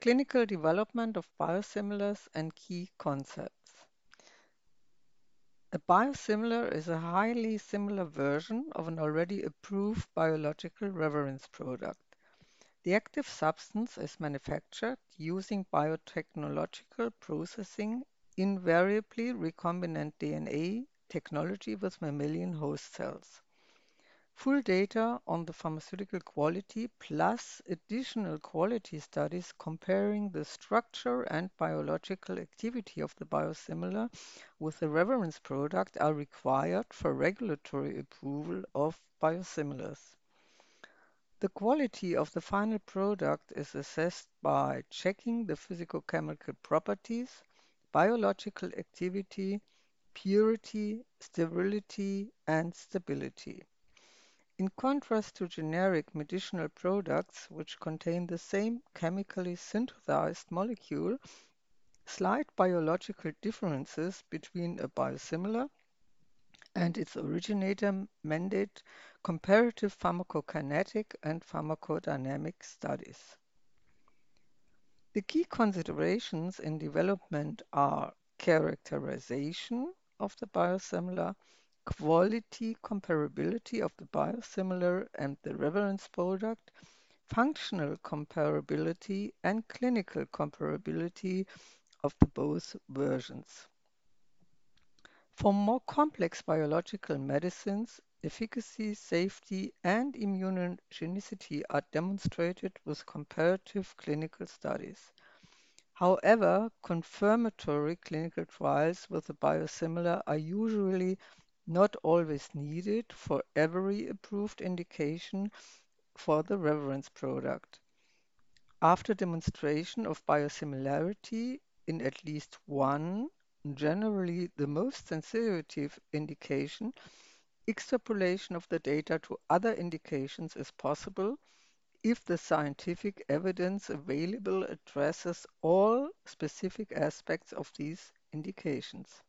clinical development of biosimilars and key concepts. A biosimilar is a highly similar version of an already approved biological reference product. The active substance is manufactured using biotechnological processing, invariably recombinant DNA technology with mammalian host cells. Full data on the pharmaceutical quality plus additional quality studies comparing the structure and biological activity of the biosimilar with the reference product are required for regulatory approval of biosimilars. The quality of the final product is assessed by checking the physicochemical properties, biological activity, purity, sterility, and stability. In contrast to generic medicinal products which contain the same chemically synthesized molecule, slight biological differences between a biosimilar and its originator mandate comparative pharmacokinetic and pharmacodynamic studies. The key considerations in development are characterization of the biosimilar, quality comparability of the biosimilar and the reference product, functional comparability, and clinical comparability of the both versions. For more complex biological medicines, efficacy, safety, and immunogenicity are demonstrated with comparative clinical studies. However, confirmatory clinical trials with a biosimilar are usually not always needed for every approved indication for the reference product. After demonstration of biosimilarity in at least one, generally the most sensitive indication, extrapolation of the data to other indications is possible if the scientific evidence available addresses all specific aspects of these indications.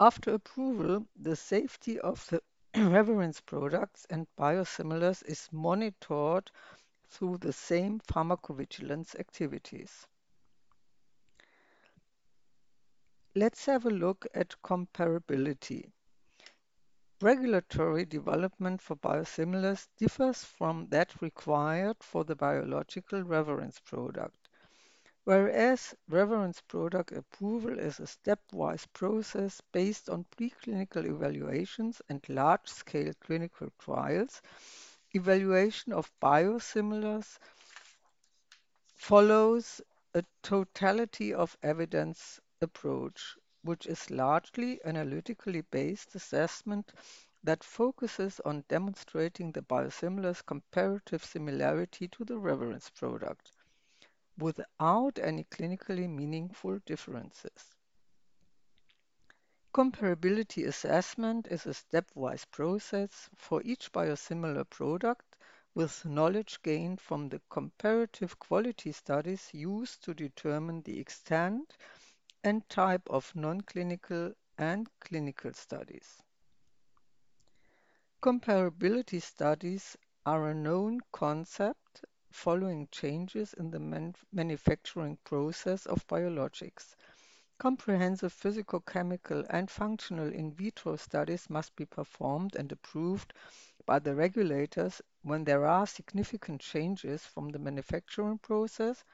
After approval, the safety of the reference products and biosimilars is monitored through the same pharmacovigilance activities. Let's have a look at comparability. Regulatory development for biosimilars differs from that required for the biological reference product. Whereas reference product approval is a stepwise process based on preclinical evaluations and large-scale clinical trials, evaluation of biosimilars follows a totality of evidence approach, which is largely analytically based assessment that focuses on demonstrating the biosimilar's comparative similarity to the reference product without any clinically meaningful differences. Comparability assessment is a stepwise process for each biosimilar product with knowledge gained from the comparative quality studies used to determine the extent and type of non-clinical and clinical studies. Comparability studies are a known concept following changes in the man manufacturing process of biologics. Comprehensive physicochemical and functional in vitro studies must be performed and approved by the regulators when there are significant changes from the manufacturing process,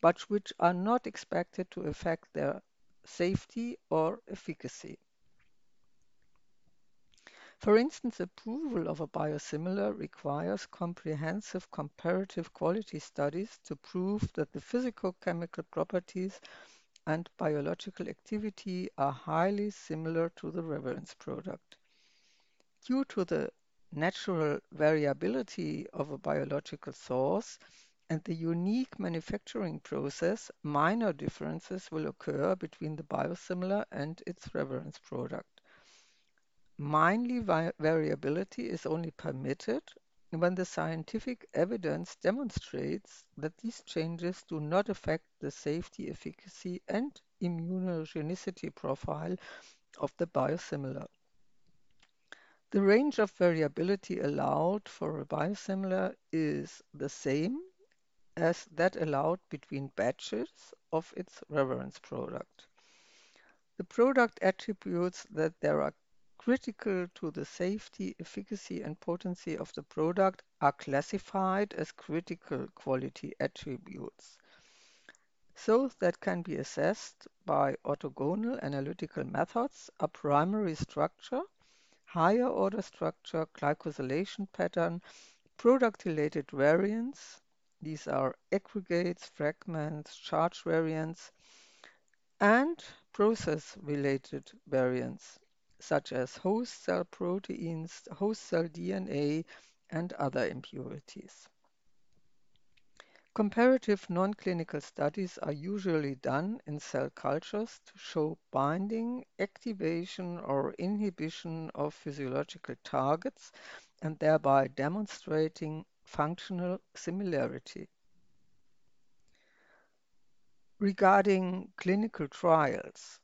but which are not expected to affect their safety or efficacy. For instance, approval of a biosimilar requires comprehensive comparative quality studies to prove that the physicochemical properties and biological activity are highly similar to the reference product. Due to the natural variability of a biological source and the unique manufacturing process, minor differences will occur between the biosimilar and its reference product. Minor variability is only permitted when the scientific evidence demonstrates that these changes do not affect the safety, efficacy, and immunogenicity profile of the biosimilar. The range of variability allowed for a biosimilar is the same as that allowed between batches of its reference product. The product attributes that there are critical to the safety, efficacy, and potency of the product are classified as critical quality attributes. Those that can be assessed by orthogonal analytical methods are primary structure, higher order structure, glycosylation pattern, product-related variants, these are aggregates, fragments, charge variants, and process-related variants, such as host cell proteins, host cell DNA, and other impurities. Comparative non-clinical studies are usually done in cell cultures to show binding, activation, or inhibition of physiological targets and thereby demonstrating functional similarity. Regarding clinical trials,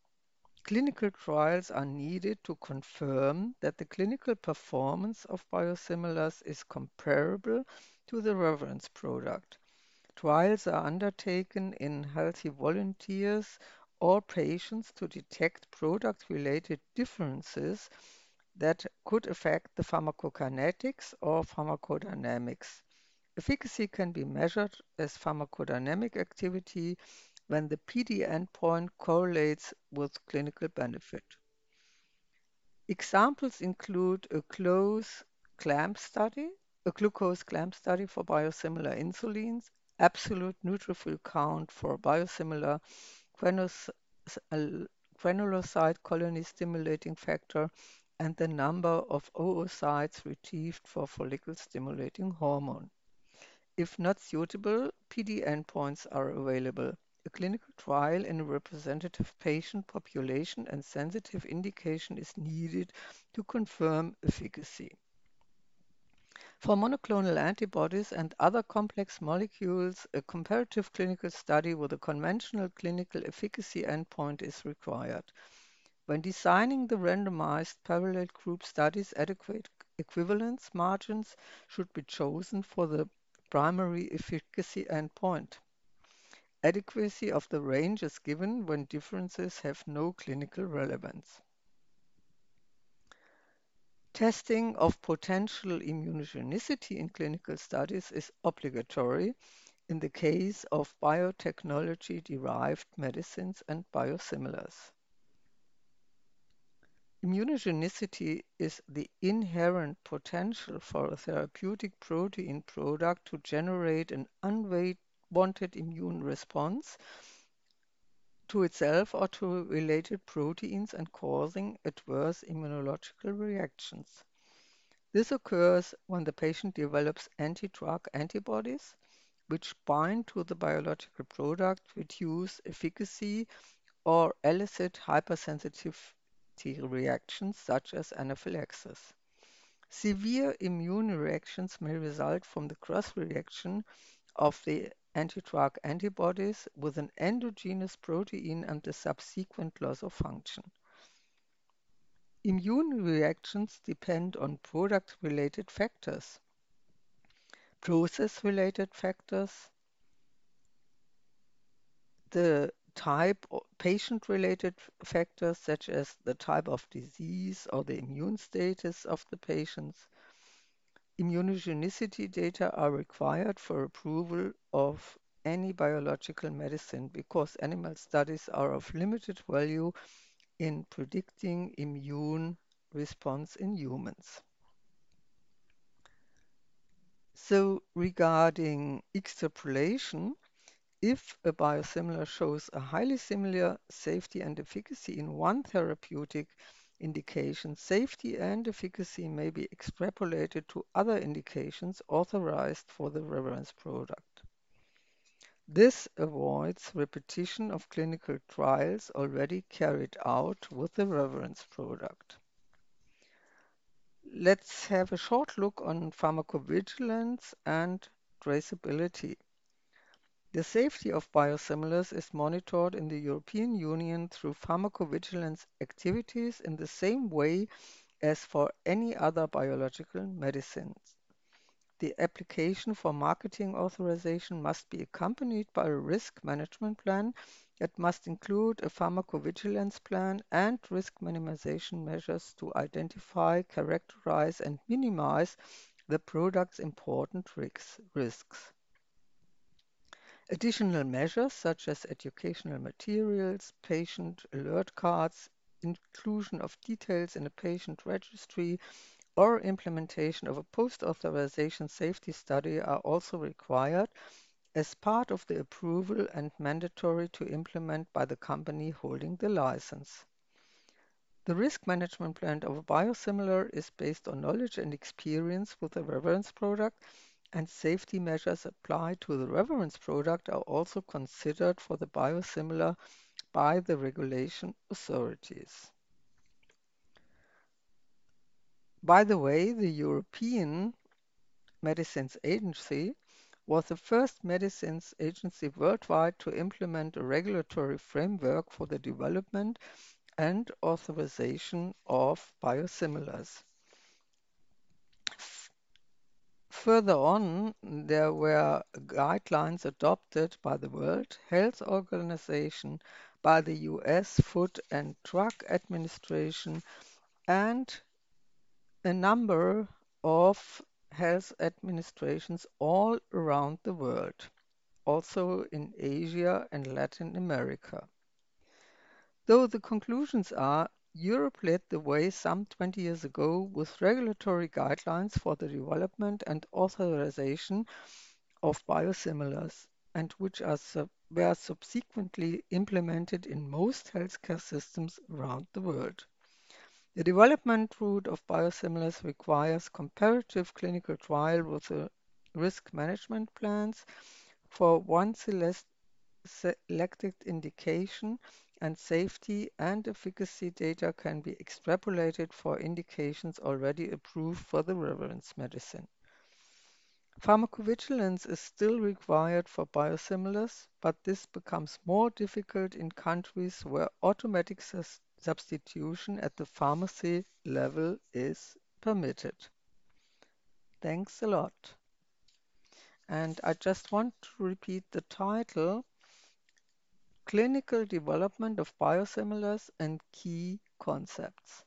clinical trials are needed to confirm that the clinical performance of biosimilars is comparable to the reference product. Trials are undertaken in healthy volunteers or patients to detect product-related differences that could affect the pharmacokinetics or pharmacodynamics. Efficacy can be measured as pharmacodynamic activity when the PD endpoint correlates with clinical benefit. Examples include a close clamp study, a glucose clamp study for biosimilar insulins, absolute neutrophil count for biosimilar granulocyte colony stimulating factor, and the number of oocytes retrieved for follicle stimulating hormone. If not suitable, PD endpoints are available a clinical trial in a representative patient population and sensitive indication is needed to confirm efficacy. For monoclonal antibodies and other complex molecules, a comparative clinical study with a conventional clinical efficacy endpoint is required. When designing the randomized parallel group studies, adequate equivalence margins should be chosen for the primary efficacy endpoint. Adequacy of the range is given when differences have no clinical relevance. Testing of potential immunogenicity in clinical studies is obligatory in the case of biotechnology-derived medicines and biosimilars. Immunogenicity is the inherent potential for a therapeutic protein product to generate an unweighted unwanted immune response to itself or to related proteins and causing adverse immunological reactions. This occurs when the patient develops anti-drug antibodies, which bind to the biological product, reduce efficacy, or elicit hypersensitivity reactions such as anaphylaxis. Severe immune reactions may result from the cross-reaction of the antidrug antibodies with an endogenous protein and the subsequent loss of function. Immune reactions depend on product-related factors, process-related factors, the type of patient-related factors such as the type of disease or the immune status of the patients, Immunogenicity data are required for approval of any biological medicine because animal studies are of limited value in predicting immune response in humans. So regarding extrapolation, if a biosimilar shows a highly similar safety and efficacy in one therapeutic indication, safety and efficacy may be extrapolated to other indications authorized for the reference product. This avoids repetition of clinical trials already carried out with the reference product. Let's have a short look on pharmacovigilance and traceability. The safety of biosimilars is monitored in the European Union through pharmacovigilance activities in the same way as for any other biological medicines. the application for marketing authorization must be accompanied by a risk management plan that must include a pharmacovigilance plan and risk minimization measures to identify, characterize, and minimize the product's important risks. Additional measures such as educational materials, patient alert cards, inclusion of details in a patient registry, or implementation of a post-authorization safety study are also required as part of the approval and mandatory to implement by the company holding the license. The risk management plan of a biosimilar is based on knowledge and experience with the reference product, and safety measures applied to the reference product are also considered for the biosimilar by the regulation authorities. By the way, the European Medicines Agency was the first medicines agency worldwide to implement a regulatory framework for the development and authorization of biosimilars. Further on, there were guidelines adopted by the World Health Organization, by the US Food and Drug Administration, and a number of health administrations all around the world, also in Asia and Latin America. Though the conclusions are Europe led the way some 20 years ago with regulatory guidelines for the development and authorization of biosimilars, and which are sub were subsequently implemented in most healthcare systems around the world. The development route of biosimilars requires comparative clinical trial with uh, risk management plans for one selected indication, and safety and efficacy data can be extrapolated for indications already approved for the reference medicine. Pharmacovigilance is still required for biosimilars, but this becomes more difficult in countries where automatic substitution at the pharmacy level is permitted. Thanks a lot. And I just want to repeat the title, Clinical Development of Biosimilars and Key Concepts.